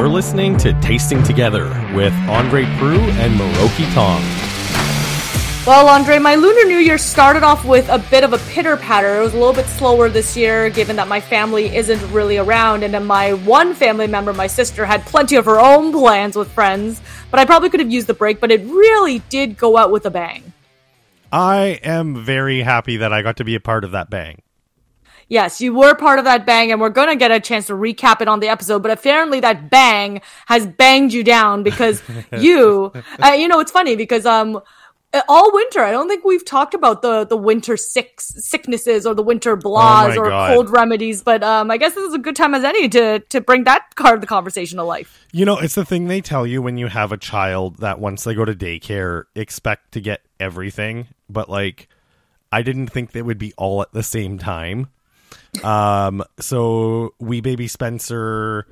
You're listening to Tasting Together with Andre Prue and Miroki Tong. Well, Andre, my Lunar New Year started off with a bit of a pitter patter. It was a little bit slower this year, given that my family isn't really around, and then my one family member, my sister, had plenty of her own plans with friends. But I probably could have used the break, but it really did go out with a bang. I am very happy that I got to be a part of that bang. Yes, you were part of that bang, and we're going to get a chance to recap it on the episode. But apparently, that bang has banged you down because you, uh, you know, it's funny because um, all winter, I don't think we've talked about the the winter sick sicknesses or the winter blahs Oh or God. cold remedies. But um, I guess this is a good time as any to to bring that part of the conversation to life. You know, it's the thing they tell you when you have a child that once they go to daycare, expect to get everything. But like, I didn't think they would be all at the same time. Um, so we baby Spencer,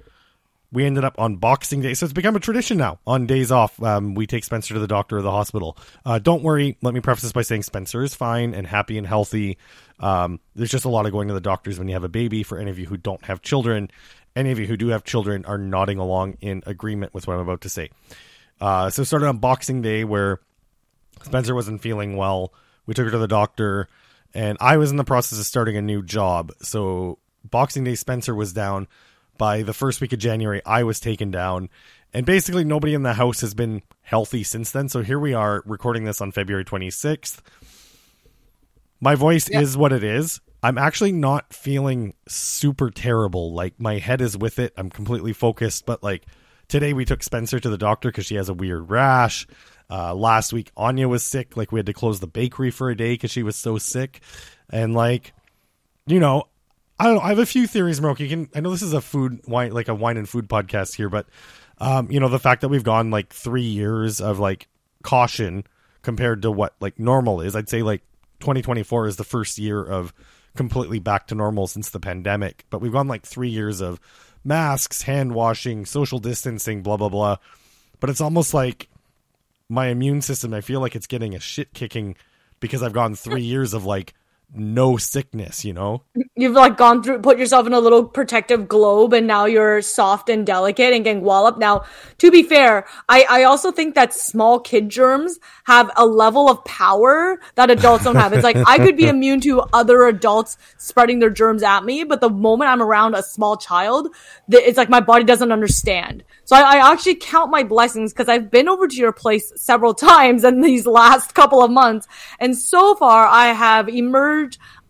we ended up on Boxing Day, so it's become a tradition now. On days off, um, we take Spencer to the doctor or the hospital. Uh, don't worry. Let me preface this by saying Spencer is fine and happy and healthy. Um, there's just a lot of going to the doctors when you have a baby. For any of you who don't have children, any of you who do have children are nodding along in agreement with what I'm about to say. Uh, so started on Boxing Day where Spencer wasn't feeling well. We took her to the doctor, and I was in the process of starting a new job. So Boxing Day, Spencer was down. By the first week of January, I was taken down, and basically nobody in the house has been healthy since then. So here we are recording this on February 26th. My voice is what it is. I'm actually not feeling super terrible. Like my head is with it. I'm completely focused. But like today, we took Spencer to the doctor because she has a weird rash. Uh, last week, Anya was sick. Like we had to close the bakery for a day because she was so sick. And like, you know, I don't know. I have a few theories, Miroki. You can I know this is a food wine like a wine and food podcast here, but um, you know, the fact that we've gone like three years of like caution compared to what like normal is, I'd say like 2024 is the first year of completely back to normal since the pandemic. But we've gone like three years of masks, hand washing, social distancing, blah blah blah. But it's almost like my immune system, I feel like it's getting a shit kicking because I've gone three years of like no sickness, you know? You've like gone through, put yourself in a little protective globe, and now you're soft and delicate and getting walloped. Now, to be fair, I, I also think that small kid germs have a level of power that adults don't have. It's like I could be immune to other adults spreading their germs at me, but the moment I'm around a small child, it's like my body doesn't understand. So I, I actually count my blessings because I've been over to your place several times in these last couple of months, and so far I have emerged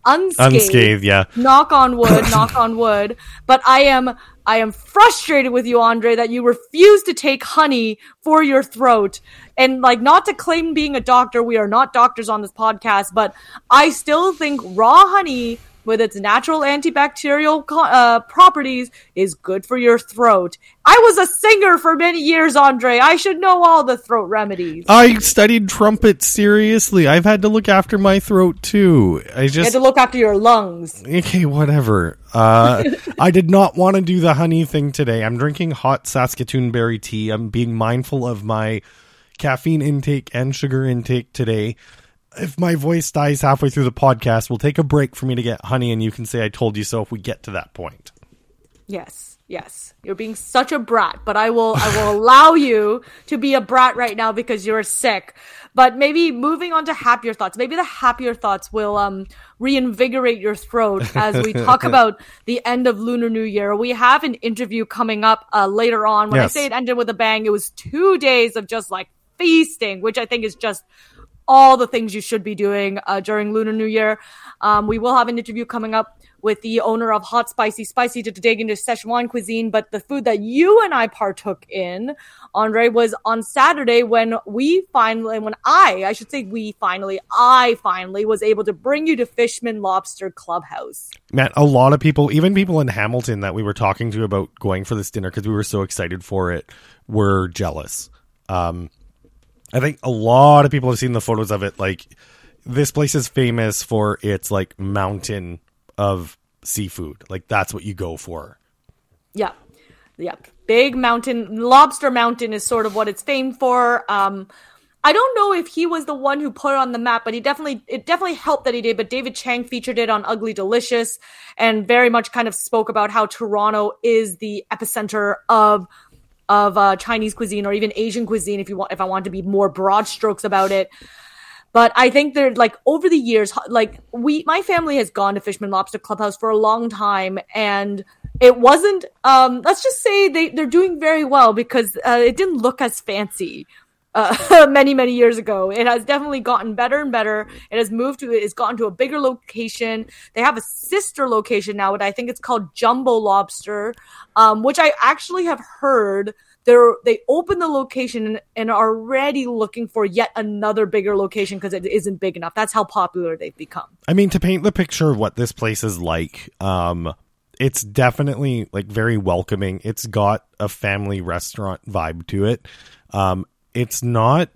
unscathed. Unscathed, yeah. Knock on wood, knock on wood. But I am I am frustrated with you, Andre, that you refuse to take honey for your throat. And like not to claim being a doctor, we are not doctors on this podcast, but I still think raw honey with its natural antibacterial co- uh, properties is good for your throat. I was a singer for many years, Andre. I should know all the throat remedies. I studied trumpet seriously. I've had to look after my throat too. I you had to look after your lungs. okay, whatever. Uh, I did not want to do the honey thing today. I'm drinking hot Saskatoon berry tea. I'm being mindful of my caffeine intake and sugar intake today. If my voice dies halfway through the podcast, we'll take a break for me to get honey, and you can say I told you so if we get to that point. Yes, yes. You're being such a brat, but I will I will allow you to be a brat right now because you're sick. But maybe moving on to happier thoughts. Maybe the happier thoughts will um reinvigorate your throat as we talk about the end of Lunar New Year. We have an interview coming up uh, later on. When Yes. I say it ended with a bang, it was 2 days of just like feasting, which I think is just all the things you should be doing uh, during Lunar New Year. Um, we will have an interview coming up with the owner of Hot Spicy Spicy to dig into Szechuan cuisine. But the food that you and I partook in, Andre, was on Saturday when we finally, when I, I should say we finally, I finally was able to bring you to Fishman Lobster Clubhouse. Man, a lot of people, even people in Hamilton that we were talking to about going for this dinner because we were so excited for it, were jealous. Um, I think a lot of people have seen the photos of it. Like, this place is famous for its like mountain of seafood. Like, that's what you go for. Yeah. Yeah. Big mountain, Lobster Mountain is sort of what it's famed for. Um, I don't know if he was the one who put it on the map, but he definitely it definitely helped that he did. But David Chang featured it on Ugly Delicious and very much kind of spoke about how Toronto is the epicenter of of uh, Chinese cuisine or even Asian cuisine if you want if I want to be more broad strokes about it. But I think they're like over the years, like we, my family has gone to Fishman Lobster Clubhouse for a long time, and it wasn't. Um, let's just say they they're doing very well because uh, it didn't look as fancy. Uh, many many years ago. It has definitely gotten better and better. It has moved to it's gotten to a bigger location. They have a sister location now, but I think it's called Jumbo Lobster, um, which I actually have heard they're they open the location and, are already looking for yet another bigger location because it isn't big enough. That's how popular they've become. I mean, to paint the picture of what this place is like, um, it's definitely like very welcoming. It's got a family restaurant vibe to it. Um, it's not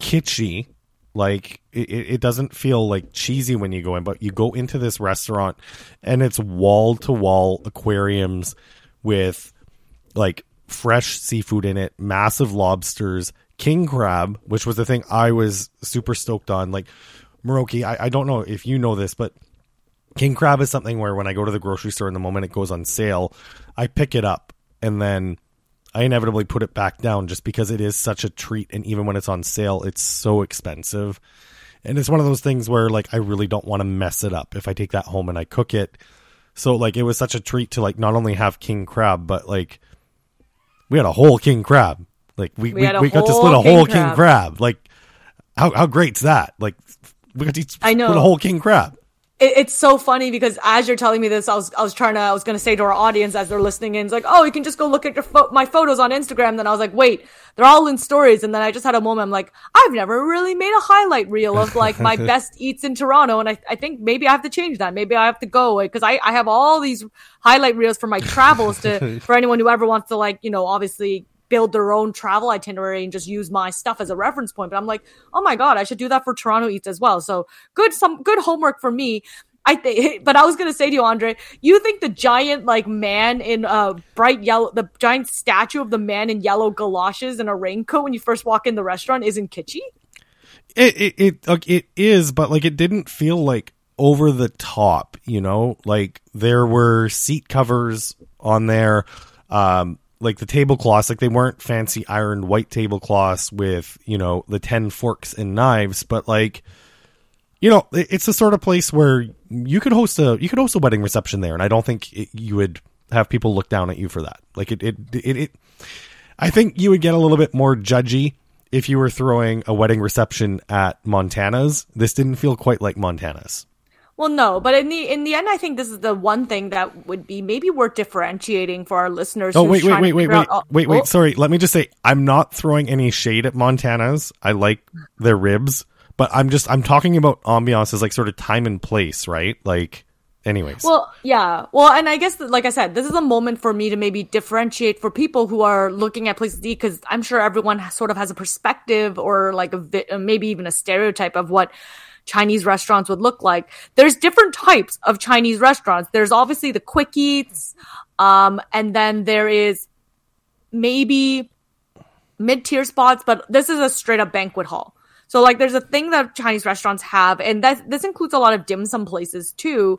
kitschy. Like it, it doesn't feel like cheesy when you go in, but you go into this restaurant and it's wall to wall aquariums with like fresh seafood in it, massive lobsters, king crab, which was the thing I was super stoked on. Like Miroki, I, I don't know if you know this, but king crab is something where when I go to the grocery store and the moment it goes on sale, I pick it up and then I inevitably put it back down just because it is such a treat. And even when it's on sale, it's so expensive. And it's one of those things where like I really don't want to mess it up if I take that home and I cook it. So like it was such a treat to like not only have king crab, but like we had a whole king crab. Like we we, we, we got to split a whole king crab. crab. Like how how great's that? Like we got to split I know. a whole king crab it, it's so funny because as you're telling me this, I was I was trying to I was going to say to our audience as they're listening in, it's like, oh, you can just go look at your fo- my photos on Instagram. Then I was like, wait, they're all in stories, and then I just had a moment. I'm like, I've never really made a highlight reel of like my best eats in Toronto, and I I think maybe I have to change that. Maybe I have to go because I I have all these highlight reels for my travels to for anyone who ever wants to like you know obviously build their own travel itinerary and just use my stuff as a reference point. But I'm like, oh my god, I should do that for Toronto Eats as well. So good, some good homework for me. I think, but I was gonna say to you, Andre, you think the giant like man in uh bright yellow, the giant statue of the man in yellow galoshes and a raincoat when you first walk in the restaurant isn't kitschy? It it it, like, it is, but like it didn't feel like over the top, you know. Like there were seat covers on there. Um, like the tablecloths, like they weren't fancy ironed white tablecloths with you know the ten forks and knives, but like you know it's the sort of place where you could host a you could host a wedding reception there, and I don't think it, you would have people look down at you for that. Like it, it, it, it, I think you would get a little bit more judgy if you were throwing a wedding reception at Montana's. This didn't feel quite like Montana's. Well, no, but in the in the end, I think this is the one thing that would be maybe worth differentiating for our listeners. Oh wait, wait, wait, wait, wait, out, oh, wait, wait. Oh. Sorry, let me just say, I'm not throwing any shade at Montana's. I like their ribs, but I'm just I'm talking about ambiance as like sort of time and place, right? Like, anyways. Well, yeah. Well, and I guess like I said, this is a moment for me to maybe differentiate for people who are looking at places to eat because I'm sure everyone sort of has a perspective or like a maybe even a stereotype of what Chinese restaurants would look like. There's different types of Chinese restaurants. There's obviously the quick eats, um, and then there is maybe mid tier spots, but this is a straight up banquet hall. So like there's a thing that Chinese restaurants have, and that this includes a lot of dim sum places too,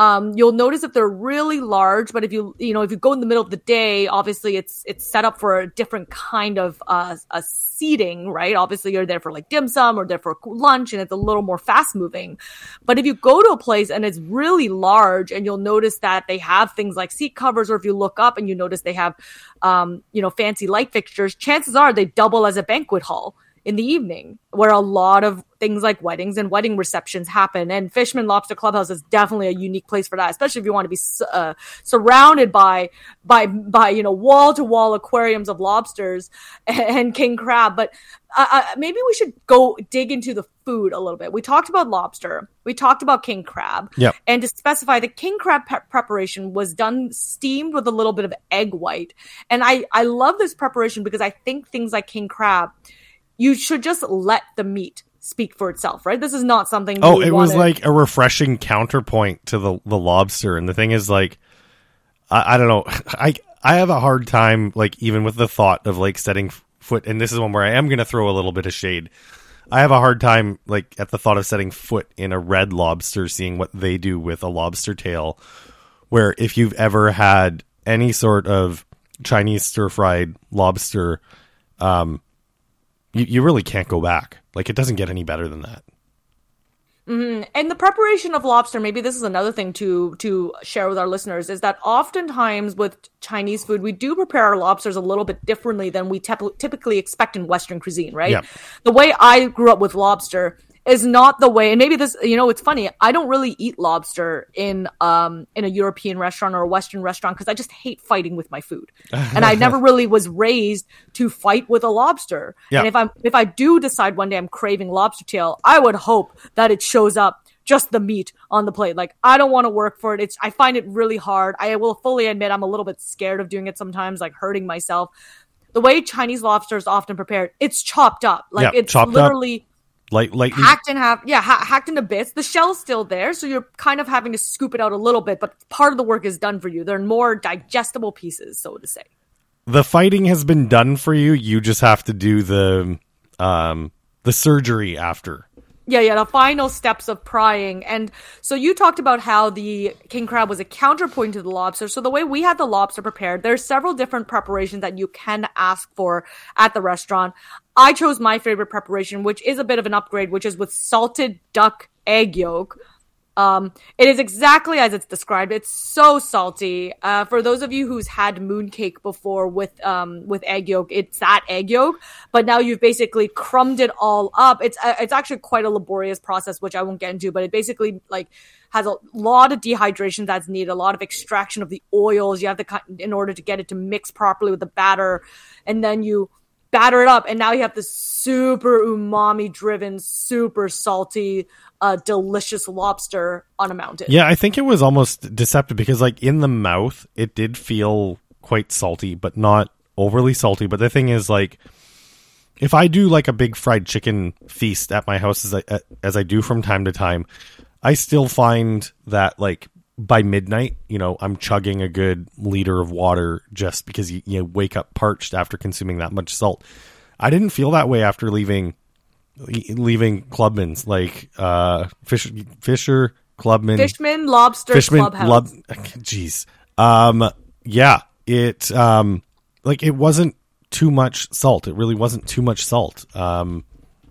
um, you'll notice that they're really large, but if you you know if you go in the middle of the day, obviously it's it's set up for a different kind of uh, a seating, right? Obviously you're there for like dim sum or there for lunch, and it's a little more fast moving. But if you go to a place and it's really large, and you'll notice that they have things like seat covers, or if you look up and you notice they have, um, you know, fancy light fixtures, chances are they double as a banquet hall in the evening where a lot of things like weddings and wedding receptions happen. And fishman lobster clubhouse is definitely a unique place for that especially if you want to be uh, surrounded by by by you know wall to wall aquariums of lobsters and king crab. But uh, uh, maybe we should go dig into the food a little bit. We talked about lobster. We talked about king crab. Yep. and to specify the king crab pe- preparation was done steamed with a little bit of egg white. And i i love this preparation because i think things like king crab you should just let the meat speak for itself, right? This is not something. Oh, it was like a refreshing counterpoint to the the lobster, and the thing is, like, I, I don't know, I I have a hard time, like, even with the thought of like setting foot, and this is one where I am going to throw a little bit of shade. I have a hard time, like, at the thought of setting foot in a red lobster, seeing what they do with a lobster tail. Where if you've ever had any sort of Chinese stir fried lobster, um, you, you really can't go back. Like it doesn't get any better than that. Mm-hmm. And the preparation of lobster, maybe this is another thing to to share with our listeners, is that oftentimes with Chinese food, we do prepare our lobsters a little bit differently than we tep- typically expect in Western cuisine, right? Yeah. The way I grew up with lobster is not the way, and maybe this, you know, it's funny. I don't really eat lobster in um in a European restaurant or a Western restaurant because I just hate fighting with my food, and I never really was raised to fight with a lobster. Yeah. And if I'm if I do decide one day I'm craving lobster tail, I would hope that it shows up just the meat on the plate. Like I don't want to work for it. It's I find it really hard. I will fully admit I'm a little bit scared of doing it sometimes, like hurting myself. The way Chinese lobster is often prepared, it's chopped up. Like Yeah, it's literally up. Like like hacked in half. Yeah, ha- hacked into bits. The shell's still there, so you're kind of having to scoop it out a little bit, but part of the work is done for you. They're more digestible pieces, so to say. the fighting has been done for you. You just have to do the um the surgery after. Yeah, yeah, the final steps of prying. And so you talked about how the king crab was a counterpoint to the lobster. So the way we had the lobster prepared, there's several different preparations that you can ask for at the restaurant. I chose my favorite preparation, which is a bit of an upgrade, which is with salted duck egg yolk. Um, it is exactly as it's described. It's so salty. Uh, for those of you who's had mooncake before with um with egg yolk, it's that egg yolk, but now you've basically crumbed it all up. It's uh, it's actually quite a laborious process, which I won't get into, but it basically like has a lot of dehydration that's needed, a lot of extraction of the oils. You have to in order to get it to mix properly with the batter, and then you batter it up and now you have this super umami driven super salty uh delicious lobster on a mountain Yeah, I think it was almost deceptive because like in the mouth it did feel quite salty, but not overly salty. But the thing is like if I do like a big fried chicken feast at my house as I as I do from time to time, I still find that like by midnight, you know, I'm chugging a good liter of water just because you, you wake up parched after consuming that much salt. I didn't feel that way after leaving leaving Clubman's like uh Fish, Fisher Clubman fishman lobster Fishman clubhouse jeez. Um yeah, it um like it wasn't too much salt. It really wasn't too much salt. Um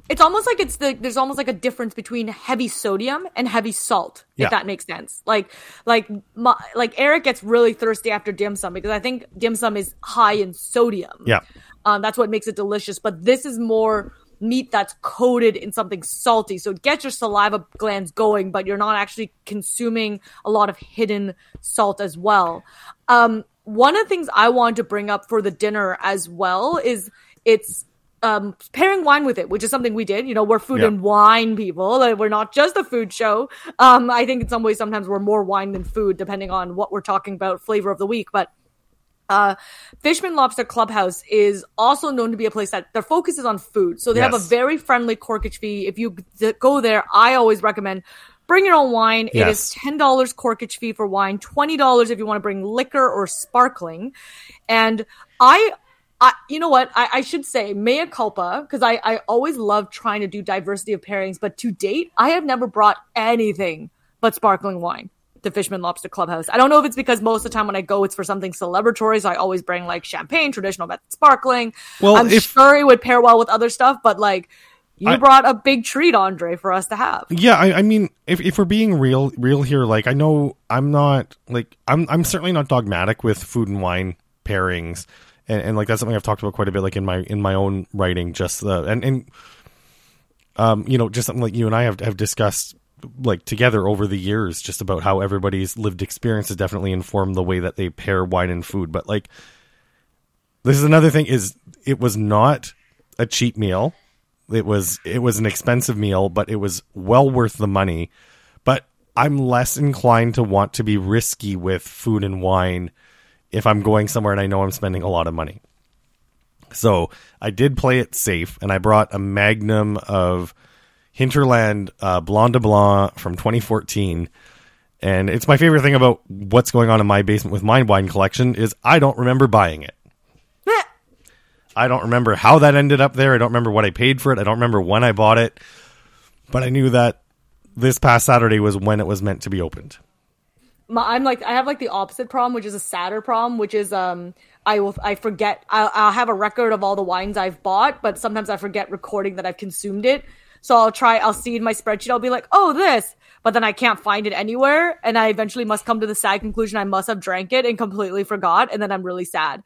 it's almost like it's the there's almost like a difference between heavy sodium and heavy salt if that makes sense like like my, like eric gets really thirsty after dim sum because i think dim sum is high in sodium yeah. Um, that's what makes it delicious. But this is more meat that's coated in something salty. So it gets your saliva glands going, but you're not actually consuming a lot of hidden salt as well. Um, one of the things I wanted to bring up for the dinner as well is it's um, pairing wine with it, which is something we did. You know, we're food Yeah. and wine people. Like, we're not just a food show. Um, I think in some ways sometimes we're more wine than food, depending on what we're talking about, flavor of the week. But uh, Fishman Lobster Clubhouse is also known to be a place that their focus is on food. So they have a very friendly corkage fee. If you go there, I always recommend bring your own wine. It Yes. is $10 corkage fee for wine, $20 if you want to bring liquor or sparkling. And I, I you know what? I, I should say mea culpa because I, I always love trying to do diversity of pairings, but to date, I have never brought anything but sparkling wine to Fishman Lobster Clubhouse. I don't know if it's because most of the time when I go, it's for something celebratory, so I always bring like champagne, traditional method sparkling. Well, I'm if- sure it would pair well with other stuff, but like you I- brought a big treat, Andre, for us to have. Yeah, I, I mean, if if we're being real real here, like I know I'm not like I'm I'm certainly not dogmatic with food and wine pairings, and, and like that's something I've talked about quite a bit, like in my in my own writing, just the and and um you know just something like you and I have have discussed like together over the years, just about how everybody's lived experience has definitely informed the way that they pair wine and food, but like this is another thing is it was not a cheap meal. It was it was an expensive meal but it was well worth the money. But i'm less inclined to want to be risky with food and wine if i'm going somewhere and i know i'm spending a lot of money so i did play it safe and i brought a magnum of hinterland uh, blanc de blanc from 2014 and it's my favorite thing about what's going on in my basement with my wine collection is i don't remember buying it I don't remember how that ended up there. I don't remember what I paid for it. I don't remember when I bought it. But I knew that this past Saturday was when it was meant to be opened. My, I'm like I have like the opposite problem, which is a sadder problem, which is um I will I forget I'll, I'll have a record of all the wines I've bought, but sometimes I forget recording that I've consumed it. So I'll try I'll see in my spreadsheet I'll be like oh this, but then I can't find it anywhere, and I eventually must come to the sad conclusion I must have drank it and completely forgot, and then I'm really sad.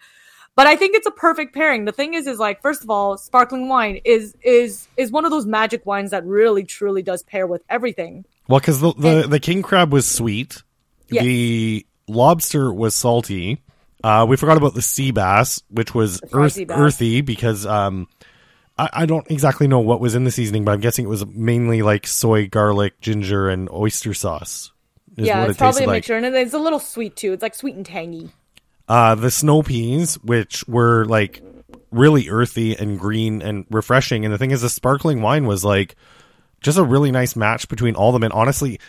But I think it's a perfect pairing. The thing is, is like first of all, sparkling wine is is is one of those magic wines that really truly does pair with everything. Well, because the, the the king crab was sweet, Yes. the lobster was salty. Uh, we forgot about the sea bass, which was earth, earthy because um, I, I don't exactly know what was in the seasoning, but I'm guessing it was mainly like soy, garlic, ginger, and oyster sauce. yeah, it's it probably a like. mixture, and it's a little sweet too. It's like sweet and tangy. Uh, the snow peas, which were like really earthy and green and refreshing. And the thing is, the sparkling wine was like just a really nice match between all of them. And honestly,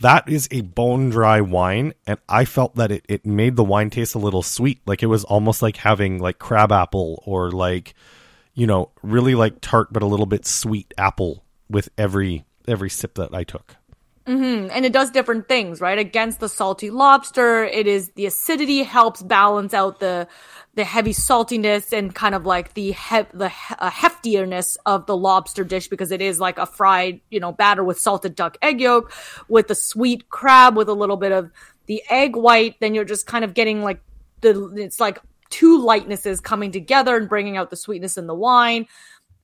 that is a bone dry wine. And I felt that it, it made the wine taste a little sweet. Like it was almost like having like crab apple or like, you know, really like tart, but a little bit sweet apple with every, every sip that I took. And it does different things, right? Against the salty lobster, it is the acidity helps balance out the the heavy saltiness and kind of like the he- the he- uh, heftiness of the lobster dish because it is like a fried, you know, batter with salted duck egg yolk with the sweet crab with a little bit of the egg white. Then you're just kind of getting like the it's like two lightnesses coming together and bringing out the sweetness in the wine.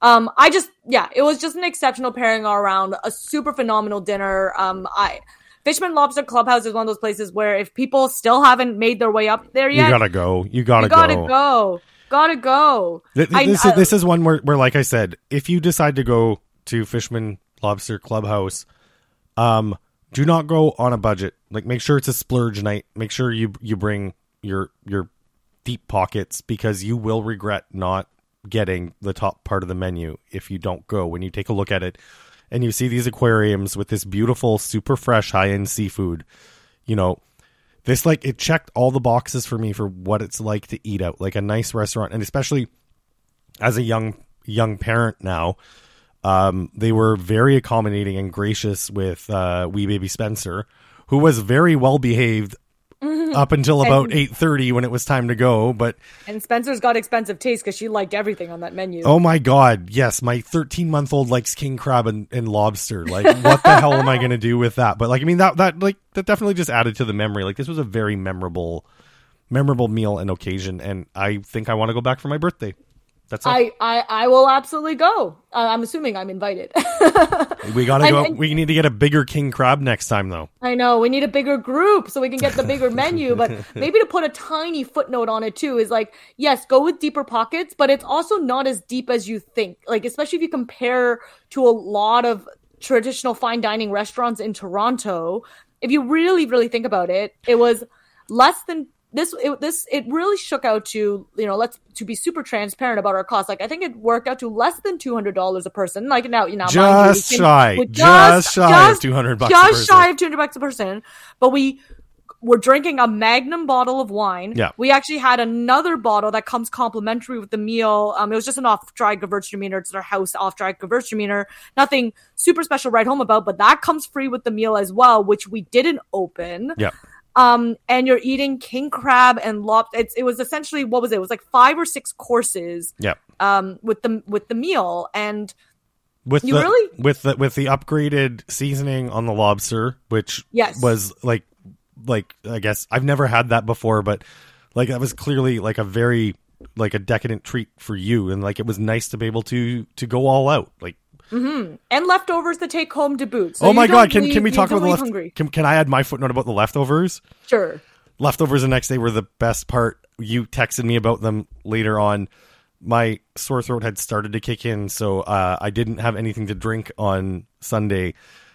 Um, I just, yeah, it was just an exceptional pairing all around, a super phenomenal dinner. Um, I, Fishman Lobster Clubhouse is one of those places where if people still haven't made their way up there yet, You gotta go. You gotta, you gotta go. go. Gotta go. Th- this, I- is, this is one where, where, like I said, if you decide to go to Fishman Lobster Clubhouse, um, do not go on a budget. Like, make sure it's a splurge night. Make sure you you bring your your deep pockets because you will regret not getting the top part of the menu if you don't go. When you take a look at it, and you see these aquariums with this beautiful, super fresh, high end seafood, you know, this like it checked all the boxes for me for what it's like to eat out, like a nice restaurant, and especially as a young young parent now, um, they were very accommodating and gracious with uh, wee baby Spencer, who was very well behaved up until about eight thirty when it was time to go. But And Spencer's got expensive taste because she liked everything on that menu. oh my god, yes, my thirteen month old likes king crab and, and lobster. Like, what the hell am I going to do with that? But like, I mean that that like that definitely just added to the memory. Like, this was a very memorable, memorable meal and occasion, and I think I want to go back for my birthday. That's all. I, I, I will absolutely go. Uh, I'm assuming I'm invited. we gotta and- go. and- we need to get a bigger king crab next time, though. I know we need a bigger group so we can get the bigger menu, but maybe to put a tiny footnote on it too is like, yes, go with deeper pockets, but it's also not as deep as you think. Like, especially if you compare to a lot of traditional fine dining restaurants in Toronto, if you really, really think about it, it was less than this. It, this it really shook out to you know let's to be super transparent about our costs. Like I think it worked out to less than two hundred dollars a person. Like now, you know, mind you, we Just shy, just shy of 200 bucks a just shy of 200 bucks a person but we were drinking a magnum bottle of wine Yeah. we actually had another bottle that comes complimentary with the meal um it was just an off-dry gewürztraminer it's our house off-dry gewürztraminer nothing super special right home about but that comes free with the meal as well which we didn't open Yeah. Um and you're eating king crab and lobster it's, it was essentially what was it it was like five or six courses Yeah. um with the with the meal and With You the really- with the with the upgraded seasoning on the lobster, which Yes. was like like I guess I've never had that before, but like that was clearly like a very like a decadent treat for you, and like it was nice to be able to to go all out. Like and leftovers to take home to boot So oh my god, can leave- can we talk about the left? hungry. Can can I add my footnote about the leftovers? sure leftovers the next day were the best part. You texted me about them later on. My sore throat had started to kick in, so uh, I didn't have anything to drink on Sunday.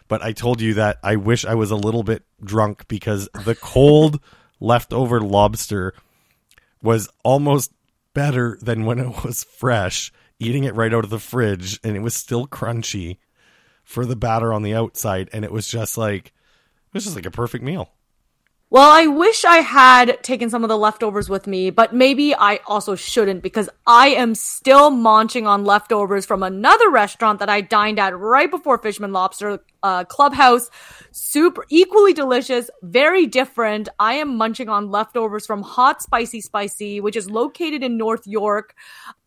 But I told you that I wish I was a little bit drunk because the cold leftover lobster was almost better than when it was fresh. Eating it right out of the fridge, and it was still crunchy for the batter on the outside, and it was just like it was just like a perfect meal. Well, I wish I had taken some of the leftovers with me, but maybe I also shouldn't because I am still munching on leftovers from another restaurant that I dined at right before Fishman Lobster uh, Clubhouse. Super, equally delicious, very different. I am munching on leftovers from Hot Spicy Spicy, which is located in North York,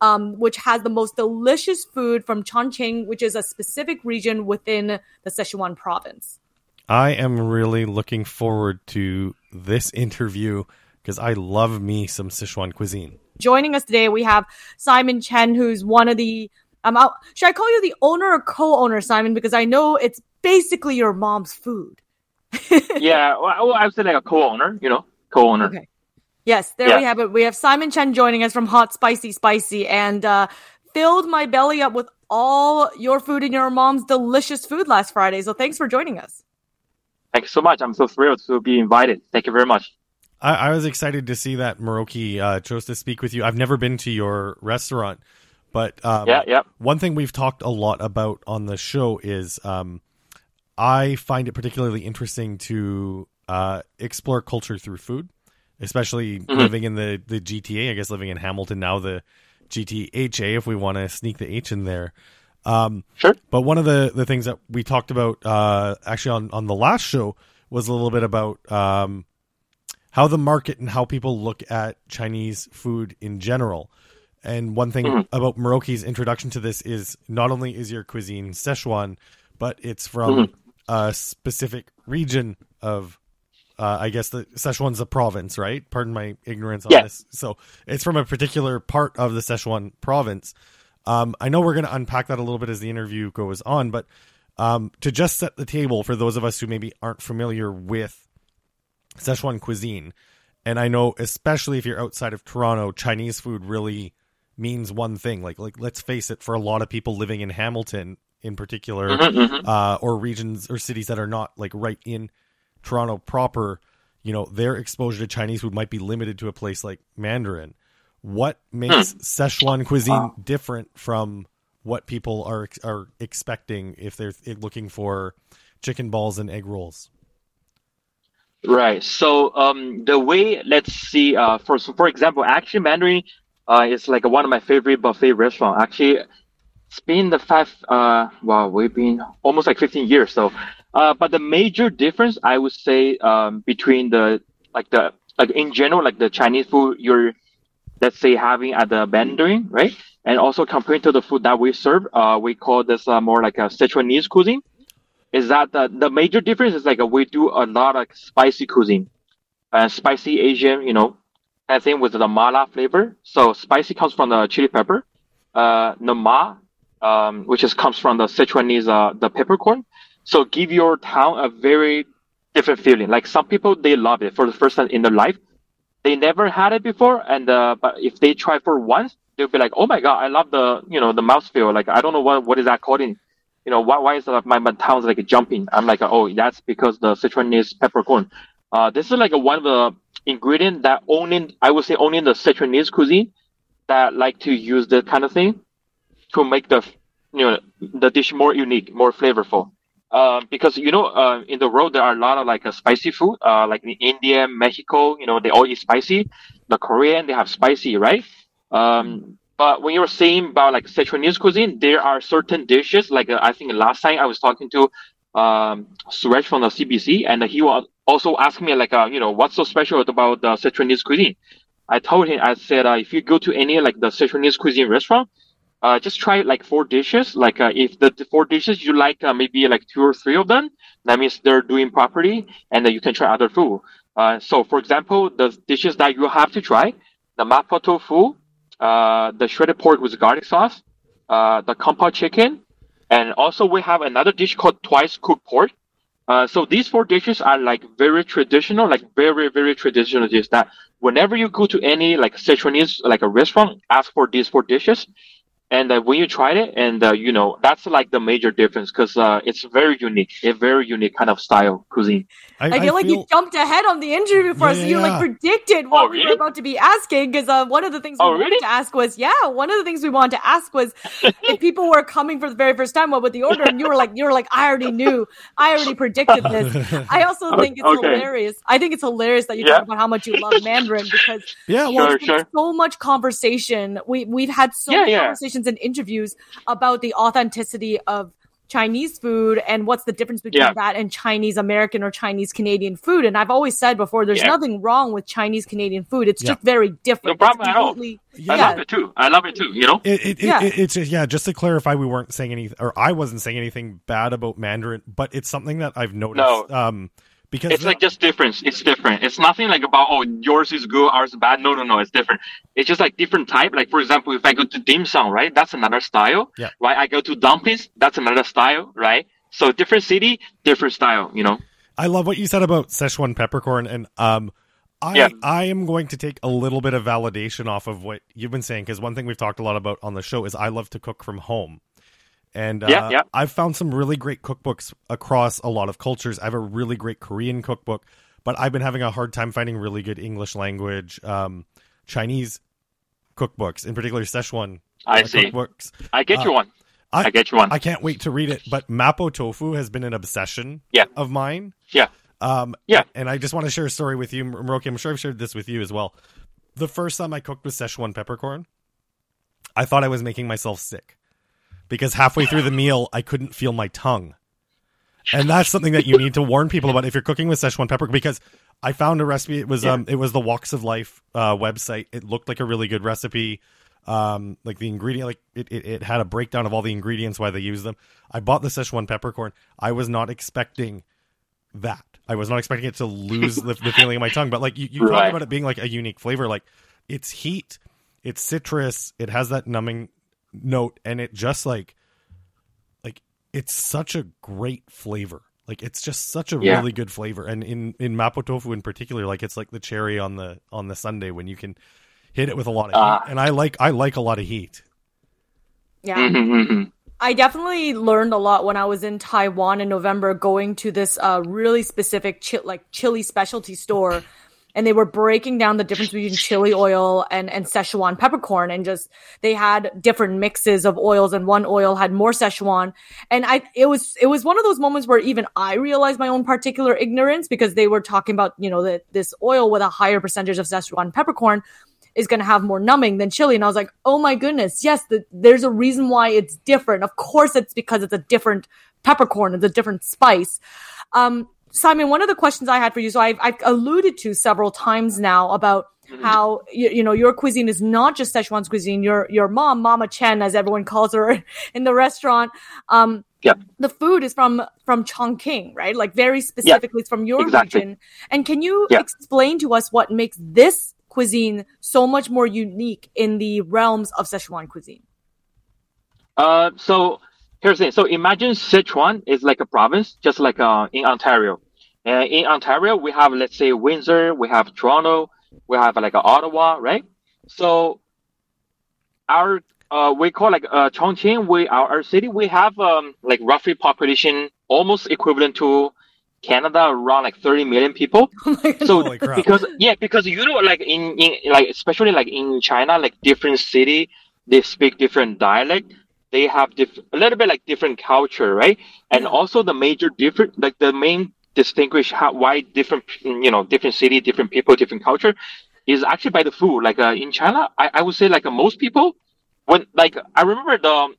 um, which has the most delicious food from Chongqing, which is a specific region within the Sichuan province. I am really looking forward to this interview because I love me some Sichuan cuisine. Joining us today, we have Simon Chen, who's one of the. Um, I'll, should I call you the owner or co-owner, Simon? Because I know it's basically your mom's food. yeah, well, I would say like a co-owner. You know, co-owner. Okay. Yes, there yeah. we have it. We have Simon Chen joining us from Hot Spicy Spicy, and uh, filled my belly up with all your food and your mom's delicious food last Friday. So thanks for joining us. Thank you so much. I'm so thrilled to be invited. Thank you very much. I, I was excited to see that Miroki uh, chose to speak with you. I've never been to your restaurant, but um, yeah, yeah. One thing we've talked a lot about on the show is um, I find it particularly interesting to uh, explore culture through food, especially mm-hmm. living in the the GTA. I guess living in Hamilton now, the GTHA, if we want to sneak the H in there. Um, sure. But one of the, the things that we talked about uh, actually on, on the last show was a little bit about um, how the market and how people look at Chinese food in general. And one thing mm-hmm. about Miroki's introduction to this is not only is your cuisine Szechuan, but it's from mm-hmm. a specific region of, uh, I guess the Szechuan's a province, right? Pardon my ignorance on this. So it's from a particular part of the Szechuan province. Um, I know we're going to unpack that a little bit as the interview goes on, but um, to just set the table for those of us who maybe aren't familiar with Szechuan cuisine, and I know especially if you're outside of Toronto, Chinese food really means one thing. Like, like let's face it, for a lot of people living in Hamilton, in particular, mm-hmm, mm-hmm. uh, or regions or cities that are not like right in Toronto proper, you know, their exposure to Chinese food might be limited to a place like Mandarin what makes hmm. Szechuan cuisine different from what people are are expecting if they're looking for chicken balls and egg rolls? Right. So um, the way let's see. Uh, for for example, actually Mandarin uh, is like one of my favorite buffet restaurant. Actually, it's been the five. Uh, wow, we've been almost like fifteen years. So, uh, but the major difference I would say um, between the like the like in general like the Chinese food you're let's say having at the Mandarin, right? And also comparing to the food that we serve, uh, we call this uh, more like a Sichuanese cuisine. Is that the, the major difference is like we do a lot of spicy cuisine, uh, spicy Asian, you know, I think with the mala flavor. So spicy comes from the chili pepper. Uh, the ma, um, which is comes from the Sichuanese, uh, the peppercorn. So give your town a very different feeling. Like some people, they love it for the first time in their life they never had it before, and uh, but if they try for once, they'll be like, "Oh my god, I love the you know the mouthfeel. Like I don't know what what is that called in, you know why why is uh, my my tongue's like jumping? I'm like, oh, that's because the Sichuanese peppercorn. Uh, this is like a, one of the ingredient that only I would say only in the Sichuanese cuisine that like to use that kind of thing to make the you know the dish more unique, more flavorful. Um, because you know, uh, in the world there are a lot of like uh, spicy food, uh, like in India, Mexico. You know, they all eat spicy. The Korean they have spicy, right? Um, but when you were saying about like Sichuanese cuisine, there are certain dishes. Like uh, I think last time I was talking to um, Suresh from the CBC, and he was also asked me like, uh, you know, what's so special about the Sichuanese cuisine? I told him, I said, uh, if you go to any like the Sichuanese cuisine restaurant, uh, just try like four dishes. Like uh, if the, four dishes you like, uh, maybe like two or three of them, that means they're doing properly, and then you can try other food. Uh, so, for example, the dishes that you have to try: the mapo tofu, uh, the shredded pork with garlic sauce, uh, the pao chicken, and also we have another dish called twice cooked pork. So these four dishes are like very traditional, like very very traditional dishes. That whenever you go to any like Sichuanese like a restaurant, ask for these four dishes and uh, when you tried it, and uh, you know that's like the major difference because uh, it's very unique, a very unique kind of style cuisine. I, I feel like you jumped ahead on the interview for us. Yeah, you like predicted what oh, really? we were about to be asking because uh, one of the things we oh, wanted really? to ask was, yeah, one of the things we wanted to ask was if people were coming for the very first time, what would the order? And you were like, you were like, I already knew, I already predicted this. I also think it's okay. hilarious. I think it's hilarious that you yeah. talk about how much you love Mandarin because yeah, well, sure, sure. so much conversation. We we've had so yeah, many conversations and interviews about the authenticity of Chinese food and what's the difference between yeah. that and Chinese American or Chinese Canadian food. And I've always said before, there's yeah. nothing wrong with Chinese Canadian food. It's yeah. just very different. No problem at all. I love it too. I love it too. You know, it, it, yeah. It, it's yeah. Just to clarify, we weren't saying anything, or I wasn't saying anything bad about Mandarin, but it's something that I've noticed. No. Um, because it's like just different. It's different. It's nothing like about oh yours is good, ours is bad. No, no, no. It's different. It's just like different type. Like for example, if I go to dim sum, right, that's another style. Yeah. Right. I go to dumplings, that's another style. Right. So different city, different style. You know. I love what you said about Szechuan peppercorn, and um, I yeah. I am going to take a little bit of validation off of what you've been saying because one thing we've talked a lot about on the show is I love to cook from home. And uh, yeah, yeah. I've found some really great cookbooks across a lot of cultures. I have a really great Korean cookbook, but I've been having a hard time finding really good English language um, Chinese cookbooks, in particular Szechuan I uh, see. cookbooks. I get you uh, one. I, I, get you one. I can't wait to read it. But Mapo tofu has been an obsession yeah. of mine. Yeah. Um, yeah. And I just want to share a story with you, Miroki. I'm sure I've shared this with you as well. The first time I cooked with Szechuan peppercorn, I thought I was making myself sick because halfway through the meal I couldn't feel my tongue. And that's something that you need to warn people about if you're cooking with Szechuan pepper because I found a recipe. It was yeah. um it was the Woks of Life uh, website. It looked like a really good recipe. Um, like the ingredient, like it, it, it had a breakdown of all the ingredients, why they use them. I bought the Szechuan peppercorn. I was not expecting that. I was not expecting it to lose the, the feeling in my tongue. But like you, you right. talk about it being like a unique flavor. Like it's heat, it's citrus, it has that numbing note, and it just like like it's such a great flavor. Like it's just such a yeah. really good flavor, and in in mapo tofu in particular, like it's like the cherry on the on the sundae when you can hit it with a lot of uh, heat. And I like I like a lot of heat. Yeah. Mm-hmm, mm-hmm. I definitely learned a lot when I was in Taiwan in November, going to this uh, really specific chi- like chili specialty store and they were breaking down the difference between chili oil and, and Szechuan peppercorn and just they had different mixes of oils and one oil had more Szechuan. And I it was it was one of those moments where even I realized my own particular ignorance because they were talking about, you know, that this oil with a higher percentage of Szechuan peppercorn is going to have more numbing than chili. And I was like, oh my goodness, yes, the, there's a reason why it's different. Of course, it's because it's a different peppercorn, it's a different spice. Um, Simon, one of the questions I had for you, so I've, I've alluded to several times now about mm-hmm. how you, you, know your cuisine is not just Szechuan's cuisine. Your your mom, Mama Chen, as everyone calls her in the restaurant, um, yep. the food is from from Chongqing, right? Like very specifically, it's from your exactly. region. And can you yep. explain to us what makes this cuisine so much more unique in the realms of Sichuan cuisine? Uh, so here's the thing. So imagine Sichuan is like a province, just like uh, in Ontario. And in Ontario, we have, let's say, Windsor, we have Toronto, we have like Ottawa, right? So our, uh, we call like uh, Chongqing, we, our, our city, we have um, like roughly population almost equivalent to Canada, around like 30 million people. Oh so because, yeah, because you know, like in, in, like, especially like in China, like different city, they speak different dialect they have diff- a little bit like different culture, right? And yeah. also the major different, like the main distinguish how why different you know different city different people different culture is actually by the food. Like uh, in china I, I would say like uh, most people when like i remember the um,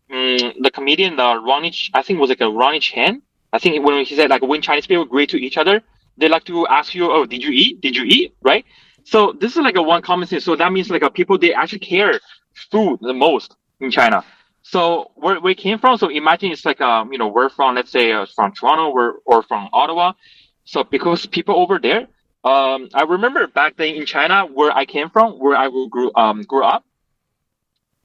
the comedian the ronnie Ch- i think it was like a ronnie chan. I think when he said like when chinese people greet to each other they like to ask you oh did you eat? Did you eat? Right? So this is like a one common thing. So that means like a uh, people they actually care food the most in china so where we came from, so imagine it's like, um, you know, we're from, let's say, uh, from Toronto or, or from Ottawa. So because people over there, um, I remember back then in China where I came from, where I grew, um, grew up.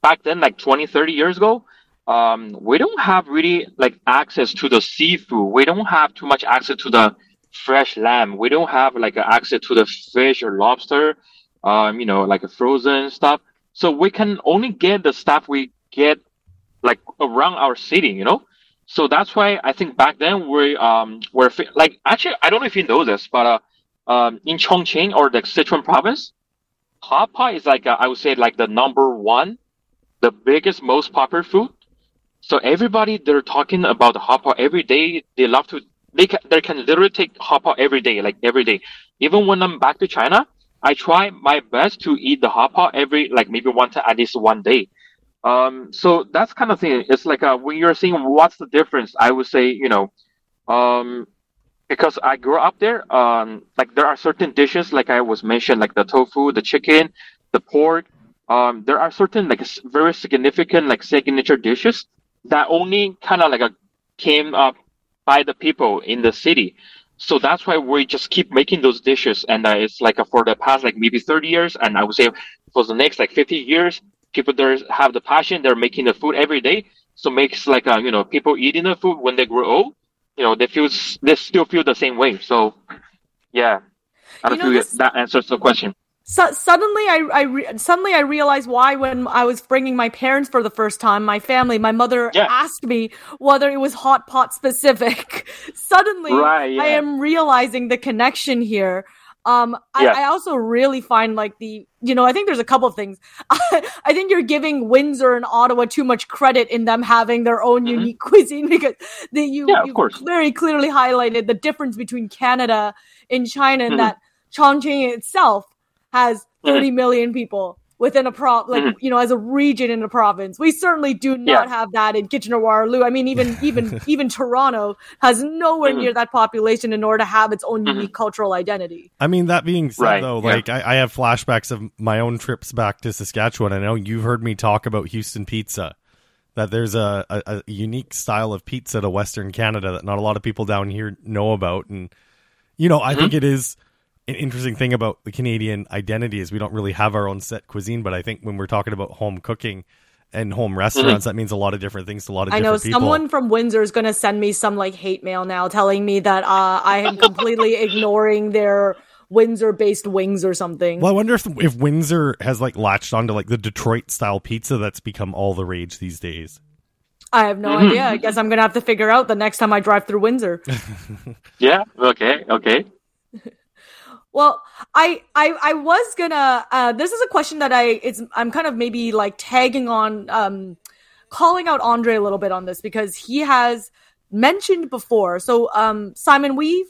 Back then, like 20, 30 years ago, um, we don't have really like access to the seafood. We don't have too much access to the fresh lamb. We don't have like access to the fish or lobster, um, you know, like a frozen stuff. So we can only get the stuff we get like around our city, you know. So that's why I think back then we um were like actually I don't know if you know this, but uh, um in Chongqing or the Sichuan province, hot pot is like uh, I would say like the number one, the biggest most popular food. So everybody they're talking about the hot pot every day. They love to they can they can literally take hot pot every day, like every day. Even when I'm back to China, I try my best to eat the hot pot every like maybe one time at least one day. Um, so that's kind of thing. It's like uh, when you're saying what's the difference, I would say you know, um, because I grew up there. Um, like there are certain dishes, like I was mentioned, like the tofu, the chicken, the pork. Um, there are certain like very significant like signature dishes that only kind of like a, came up by the people in the city. So that's why we just keep making those dishes, and uh, it's like uh, for the past like maybe thirty years, and I would say for the next like fifty years, people there have the passion. They're making the food every day, so makes like uh, you know people eating the food when they grow old, you know they feel they still feel the same way. So yeah, I don't You know, feel this- that answers the question. So, suddenly, I, I re- suddenly I realized why when I was bringing my parents for the first time, my family, my mother Yeah. asked me whether it was hot pot specific. suddenly, Right, yeah. I am realizing the connection here. Um, I, Yeah. I also really find like the, you know, I think there's a couple of things. I think you're giving Windsor and Ottawa too much credit in them having their own Mhm. unique cuisine because they, you, Yeah, of you course. very clearly highlighted the difference between Canada and China and Mhm. that Chongqing itself has Mm-hmm. 30 million people within a prop like Mhm. you know as a region in a province we certainly do not Yeah. have that in kitchener waterloo i mean even even even toronto has nowhere Mhm. near that population in order to have its own Mhm. unique cultural identity I mean, that being said, Right, though, yeah. like I, I have flashbacks of my own trips back to Saskatchewan. I know you've heard me talk about Houston pizza. That there's a, a, a unique style of pizza to Western Canada that not a lot of people down here know about, and you know, I Mhm. think it is an interesting thing about the Canadian identity is we don't really have our own set cuisine. But I think when we're talking about home cooking and home restaurants, that means a lot of different things to a lot of i different know people. someone from windsor is going to send me some like hate mail now telling me that uh, i am completely ignoring their windsor based wings or something Well, I wonder if if Windsor has like latched onto like the Detroit style pizza that's become all the rage these days. i have no Mhm. idea i guess i'm going to have to figure out the next time i drive through windsor Yeah. Okay. Okay. Well, I I I was gonna. Uh, this is a question that I it's I'm kind of maybe like tagging on, um, calling out Andre a little bit on this because he has mentioned before. So, um, Simon, we've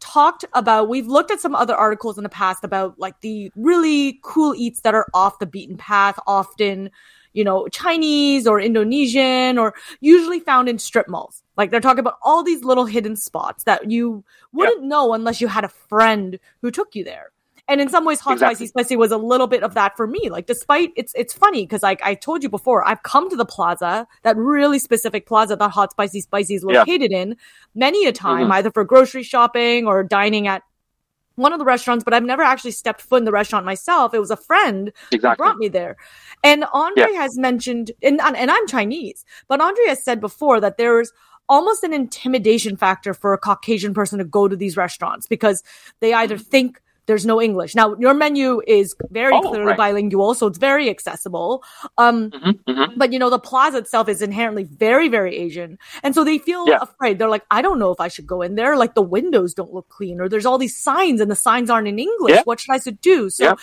talked about we've looked at some other articles in the past about like the really cool eats that are off the beaten path, often you know Chinese or Indonesian or usually found in strip malls. Like they're talking about all these little hidden spots that you wouldn't know unless you had a friend who took you there. And in some ways, hot Exactly. spicy spicy was a little bit of that for me. Like, despite it's it's funny because like I told you before, I've come to the plaza, that really specific plaza that hot spicy spicy is Yeah. located in, many a time, Mhm. either for grocery shopping or dining at one of the restaurants. But I've never actually stepped foot in the restaurant myself. It was a friend who Exactly. brought me there. And Andre has mentioned, and and I'm Chinese, but Andre has said before that there's almost an intimidation factor for a Caucasian person to go to these restaurants because they either mm. think there's no English. Now your menu is very Mm-hmm. Oh, clearly right. bilingual, so it's very accessible. Um, hmm hmm but you know the plaza itself is inherently very very asian and so they feel Yeah. afraid they're like i don't know if i should go in there like the windows don't look clean or there's all these signs and the signs aren't in english Yeah. what should i do so Yeah.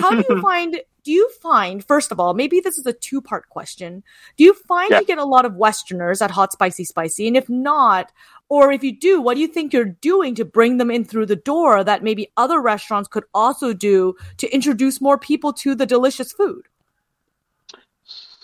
how do you find do you find first of all maybe this is a two part question. Do you find Yeah. you get a lot of westerners at hot spicy spicy? And if not or if you do what do you think you're doing to bring them in through the door that maybe other restaurants could also do to introduce more people to the delicious food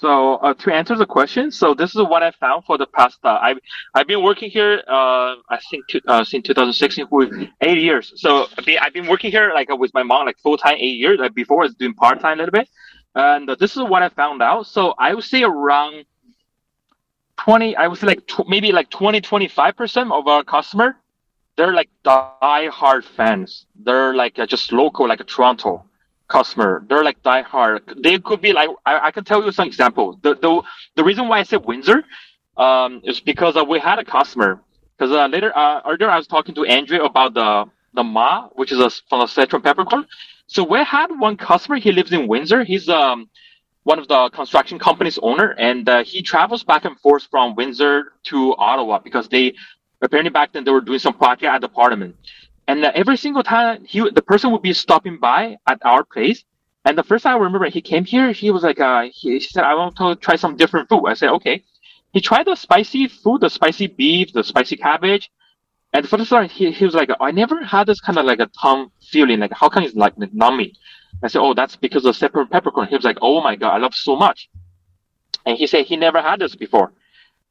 So uh, to answer the question, so this is what I found for the past. Uh, I've I've been working here. Uh, I think to, uh, since 2016 for eight years. So I've been, working here like with my mom like full time eight years. Like before, I was doing part time a little bit, and this is what I found out. So I would say around 20. I would say like tw- maybe like 20 25 percent of our customer, they're like die hard fans. They're like uh, just local, like Toronto customer. They're like die hard. They could be like I, I can tell you some example. The the the reason why I said Windsor, um, is because uh, we had a customer. Because uh, later uh, earlier I was talking to Andrew about the the Ma, which is a, from the Sichuan peppercorn. So we had one customer. He lives in Windsor. He's um one of the construction company's owner, and uh, he travels back and forth from Windsor to Ottawa because they apparently back then they were doing some project at the Parliament. And every single time he the person would be stopping by at our place. And the first time I remember he came here, he was like, uh, he, he said, I want to try some different food. I said, okay. He tried the spicy food, the spicy beef, the spicy cabbage. And for the start, he, he was like, I never had this kind of like a tongue feeling. Like, how come it's like numbing? I said, oh, that's because of pepper peppercorn. He was like, oh my God, I love so much. And he said he never had this before.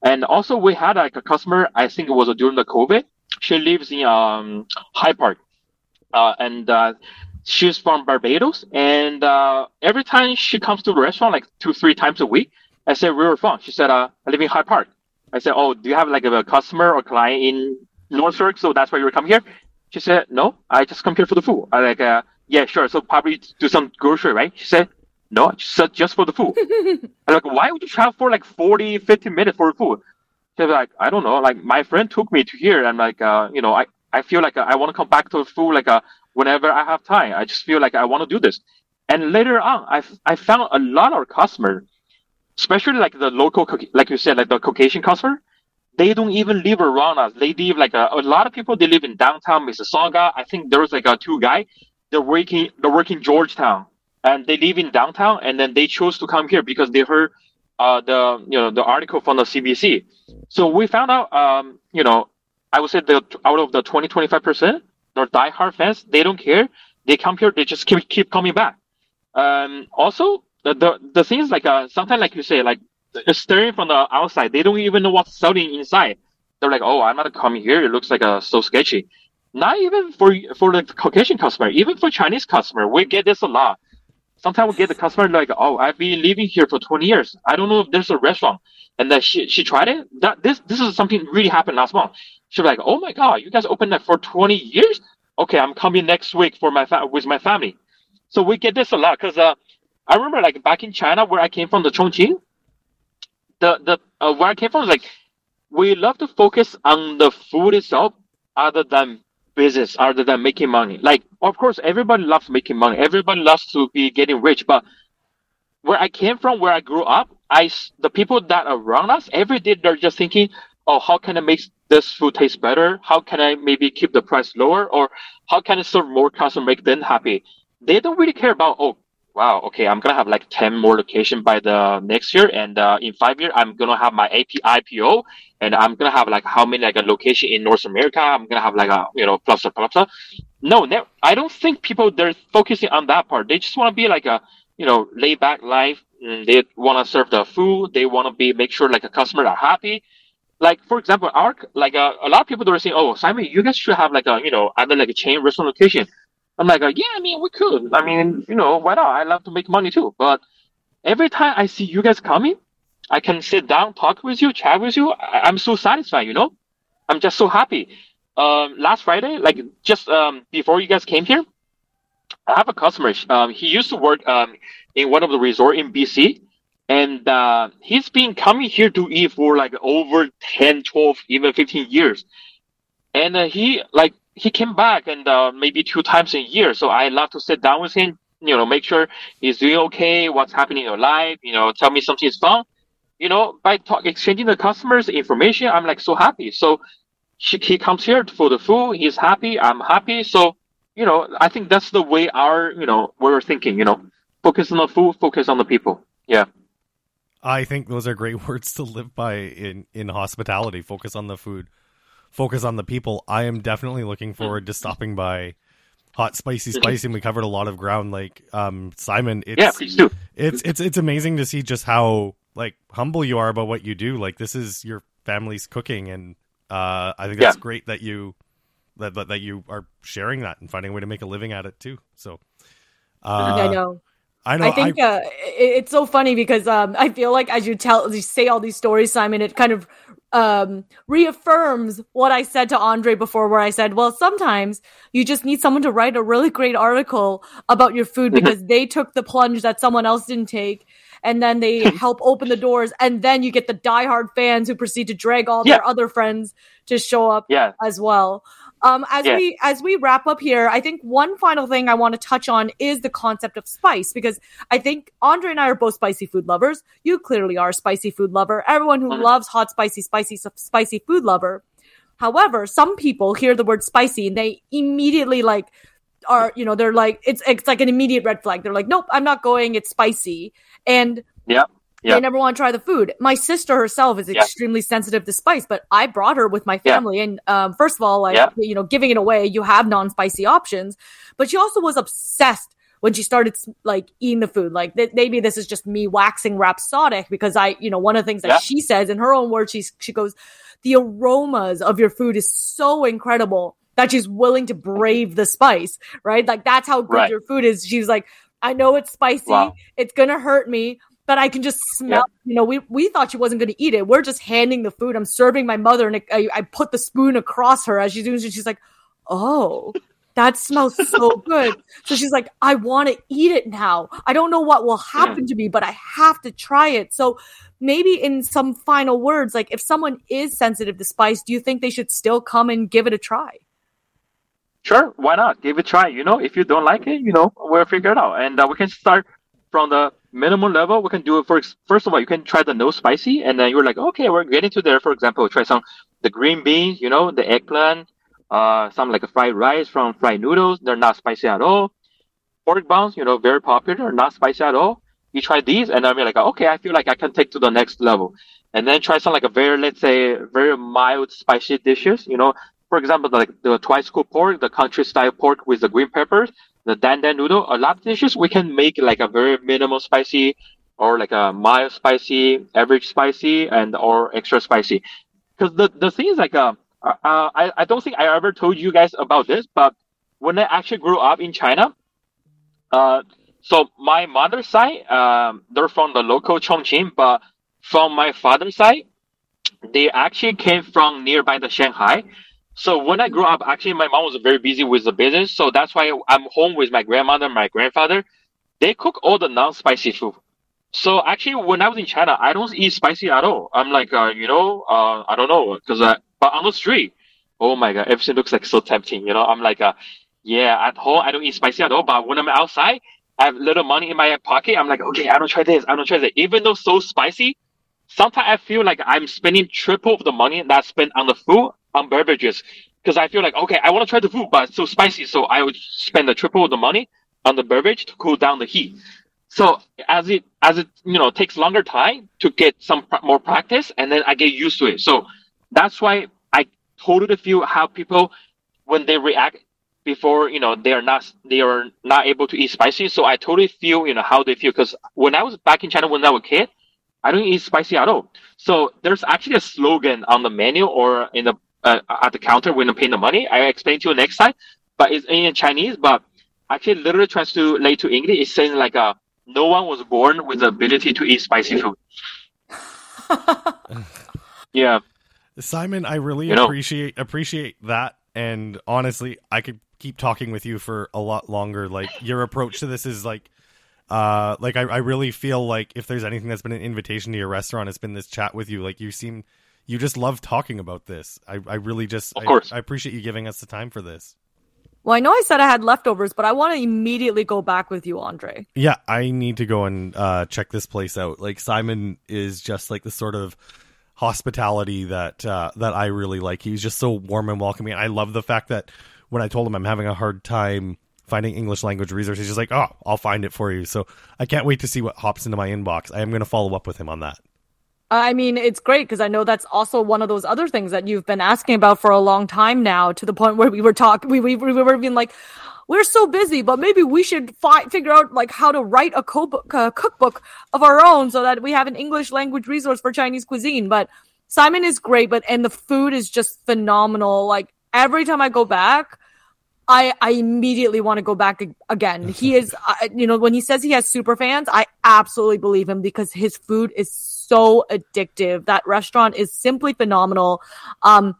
And also we had like a customer, I think it was during the COVID. She lives in um, High Park. Uh, and uh, she's from Barbados. And uh, every time she comes to the restaurant, like two, three times a week, I said, where are you from? She said, uh, I live in High Park. I said, oh, do you have like a customer or client in Northsburg? So that's why you come here? She said, no, I just come here for the food. I like, uh, yeah, sure. So probably do some grocery, right? She said, no, just, just for the food. I'm like, why would you travel for like 40, 50 minutes for food? She's like, I don't know. Like my friend took me to here. And like, uh, you know, I, I feel like I want to come back to the food like uh, whenever I have time. I just feel like I want to do this. And later on, I, I found a lot of customers, especially like the local, like you said, like the Caucasian customer. They don't even live around us. They live like a, a lot of people. They live in downtown Mississauga. I think there was like a two guy. They're working. They're working Georgetown and they live in downtown and then they chose to come here because they heard uh, the you know the article from the CBC. So we found out um, you know I would say the out of the 20 25 percent they're diehard fans they don't care they come here they just keep keep coming back. Um, also the, the the thing is like uh, sometimes like you say like staring from the outside they don't even know what's selling inside. They're like oh I'm not coming here it looks like uh, so sketchy. Not even for for the Caucasian customer even for Chinese customer we get this a lot sometimes we get the customer like, oh, I've been living here for 20 years. I don't know if there's a restaurant. And then she, she tried it. That this this is something really happened last month. She was like, oh my god, you guys opened that for 20 years? Okay, I'm coming next week for my fa- with my family. So we get this a lot because uh, I remember like back in China where I came from, the Chongqing. The the uh, where I came from, like we love to focus on the food itself other than business other than making money. Like, of course, everybody loves making money. Everybody loves to be getting rich. But where I came from, where I grew up, I the people that are around us every day they're just thinking, oh, how can I make this food taste better? How can I maybe keep the price lower? Or how can I serve more customers, make them happy? They don't really care about, oh, wow, okay, I'm gonna have like 10 more location by the next year. And uh, in five years, I'm gonna have my AP, IPO and I'm gonna have like how many like a location in North America. I'm gonna have like a, you know, plus, plus, plus. No, ne- I don't think people, they're focusing on that part. They just want to be like a, you know, laid back life. They want to serve the food. They want to be, make sure like a customer are happy. Like, for example, our, like, uh, a lot of people they're saying, oh, Simon, you guys should have like a, you know, either like a chain restaurant location. I'm like, yeah, I mean, we could. I mean, you know, why not? I love to make money too. But every time I see you guys coming, I can sit down, talk with you, chat with you. I- am so satisfied, you know? I'm just so happy. Um, last Friday, like just um, before you guys came here, I have a customer. Um, he used to work um, in one of the resort in BC. And uh, he's been coming here to eat for like over 10, 12, even 15 years. And uh, he like he came back and uh, maybe two times a year. So I love to sit down with him, you know, make sure he's doing okay, what's happening in your life, you know, tell me something is fun. You know, by talk, exchanging the customers information, I'm like so happy. So she, he comes here for the food. He's happy. I'm happy. So, you know, I think that's the way our, you know, we're thinking, you know, focus on the food, focus on the people. Yeah. I think those are great words to live by in, in hospitality. Focus on the food focus on the people. I am definitely looking forward to stopping by Hot Spicy Spicy. And we covered a lot of ground. Like um, Simon, it's, yeah, please do. It's it's it's amazing to see just how like humble you are about what you do. Like this is your family's cooking, and uh, I think that's yeah. great that you that, that that you are sharing that and finding a way to make a living at it too. So uh, I know. I know. I think I, uh, it's so funny because um, I feel like as you tell, as you say all these stories, Simon, it kind of um, reaffirms what I said to Andre before, where I said, well, sometimes you just need someone to write a really great article about your food mm-hmm. because they took the plunge that someone else didn't take. And then they help open the doors, and then you get the diehard fans who proceed to drag all yeah. their other friends to show up yeah. as well. Um, as Yeah. we as we wrap up here, I think one final thing I want to touch on is the concept of spice because I think Andre and I are both spicy food lovers. You clearly are a spicy food lover. Everyone who Mhm. loves hot, spicy, spicy, spicy food lover. However, some people hear the word spicy and they immediately like are you know they're like it's it's like an immediate red flag. They're like, nope, I'm not going. It's spicy, and Yeah. They never want to try the food. My sister herself is extremely sensitive to spice, but I brought her with my family, and um, first of all, like you know, giving it away, you have non-spicy options, but she also was obsessed when she started like eating the food. Like th- maybe this is just me waxing rhapsodic because I, you know, one of the things that she says in her own words, she she goes, the aromas of your food is so incredible that she's willing to brave the spice, right? Like that's how good Right. your food is. She's like, I know it's spicy, Wow. it's gonna hurt me, but I can just smell. You know, we we thought she wasn't gonna eat it. We're just handing the food. I'm serving my mother, and I, I put the spoon across her as she's doing. She's like, "Oh, that smells so good." So she's like, "I want to eat it now. I don't know what will happen to me, but I have to try it." So maybe in some final words, like if someone is sensitive to spice, do you think they should still come and give it a try? Sure, why not? Give it a try. You know, if you don't like it, you know, we'll figure it out. And uh, we can start from the minimum level. We can do it for first of all, you can try the no spicy, and then you're like, okay, we're getting to there. For example, try some the green beans, you know, the eggplant, uh, some like a fried rice from fried noodles. They're not spicy at all. Pork buns, you know, very popular, not spicy at all. You try these, and then you're like, okay, I feel like I can take to the next level. And then try some like a very, let's say, very mild spicy dishes. You know, for example, like the twice cooked pork, the country style pork with the green peppers, the dan dan noodle. A lot of dishes we can make like a very minimal spicy, or like a mild spicy, average spicy, and or extra spicy. Because the the thing is like uh, uh, I I don't think I ever told you guys about this, but when I actually grew up in China, uh, so my mother's side, um, they're from the local Chongqing, but from my father's side, they actually came from nearby the Shanghai. So when I grew up, actually my mom was very busy with the business, so that's why I'm home with my grandmother, and my grandfather. They cook all the non-spicy food. So actually, when I was in China, I don't eat spicy at all. I'm like, uh, you know, uh, I don't know, because uh, but on the street, oh my god, everything looks like so tempting. You know, I'm like, uh, yeah, at home I don't eat spicy at all, but when I'm outside, I have little money in my pocket. I'm like, okay, I don't try this, I don't try that. Even though so spicy, sometimes I feel like I'm spending triple of the money that I spent on the food on beverages because I feel like okay, I want to try the food, but it's so spicy, so I would spend the triple of the money on the beverage to cool down the heat. So as it as it you know takes longer time to get some pr- more practice, and then I get used to it. So that's why I totally feel how people when they react before you know they are not they are not able to eat spicy. So I totally feel you know how they feel because when I was back in China when I was a kid, I don't eat spicy at all. So there's actually a slogan on the menu or in the uh, at the counter when I'm paying the money. I explain to you next time, but it's in Chinese. But actually, literally translate to English, it's saying like uh, no one was born with the ability to eat spicy food. Yeah, Simon, I really You know- appreciate appreciate that, and honestly, I could keep talking with you for a lot longer. Like your approach to this is like, uh, like I, I really feel like if there's anything that's been an invitation to your restaurant, it's been this chat with you. Like you seem, you just love talking about this. I, I really just, Of I- course. I, appreciate you giving us the time for this. Well, I know I said I had leftovers, but I want to immediately go back with you, Andre. Yeah, I need to go and uh, check this place out. Like Simon is just like the sort of hospitality that uh, that I really like. He's just so warm and welcoming. I love the fact that when I told him I'm having a hard time finding English language resources, he's just like, "Oh, I'll find it for you." So I can't wait to see what hops into my inbox. I am going to follow up with him on that. I mean, it's great because I know that's also one of those other things that you've been asking about for a long time now, to the point where we were talking, we, we, we were being like, we're so busy, but maybe we should fi- figure out like how to write a co- uh, cookbook of our own so that we have an English language resource for Chinese cuisine. But Simon is great, but and the food is just phenomenal. Like every time I go back, I I immediately want to go back again. He is, uh, you know, when he says he has super fans, I absolutely believe him because his food is so addictive. That restaurant is simply phenomenal. Um,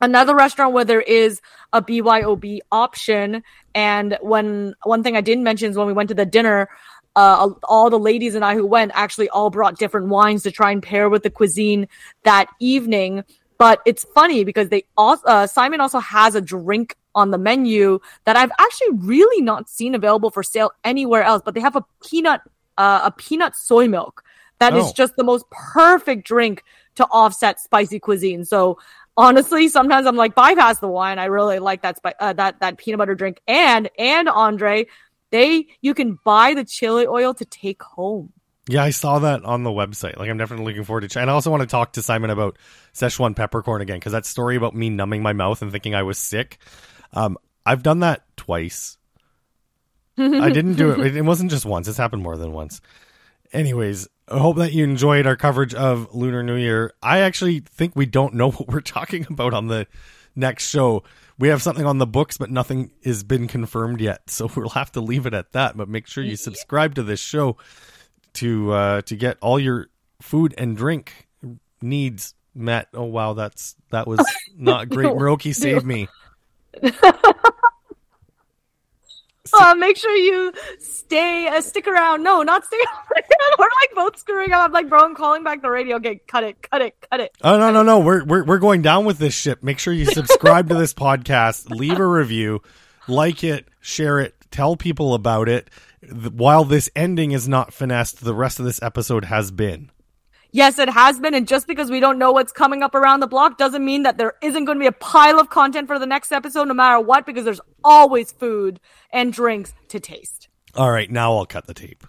another restaurant where there is a BYOB option, and when one thing I didn't mention is when we went to the dinner. Uh, all the ladies and I who went actually all brought different wines to try and pair with the cuisine that evening. But it's funny because they also uh, Simon also has a drink on the menu that I've actually really not seen available for sale anywhere else. But they have a peanut uh, a peanut soy milk that is Oh. just the most perfect drink to offset spicy cuisine. So honestly, sometimes I'm like bypass the wine. I really like that spi- uh, that that peanut butter drink. And and Andre, they you can buy the chili oil to take home. Yeah, I saw that on the website. Like, I'm definitely looking forward to. Ch- and I also want to talk to Simon about Szechuan peppercorn again because that story about me numbing my mouth and thinking I was sick. Um, I've done that twice. I didn't do it. It wasn't just once. It's happened more than once. Anyways, I hope that you enjoyed our coverage of Lunar New Year. I actually think we don't know what we're talking about on the next show. We have something on the books, but nothing has been confirmed yet. So we'll have to leave it at that. But make sure you subscribe to this show to uh, to get all your food and drink needs met. Oh wow, that's that was not great. Miroki saved me. Uh, make sure you stay, uh, stick around. No, not stay around. We're like both screwing up. I'm like, bro, I'm calling back the radio. Okay, cut it, cut it, cut it. Oh no no no, we're we're we're going down with this ship. Make sure you subscribe to this podcast, leave a review, like it, share it, tell people about it. While this ending is not finessed, the rest of this episode has been. Yes, it has been. And just because we don't know what's coming up around the block doesn't mean that there isn't going to be a pile of content for the next episode, no matter what, because there's always food and drinks to taste. All right, now I'll cut the tape.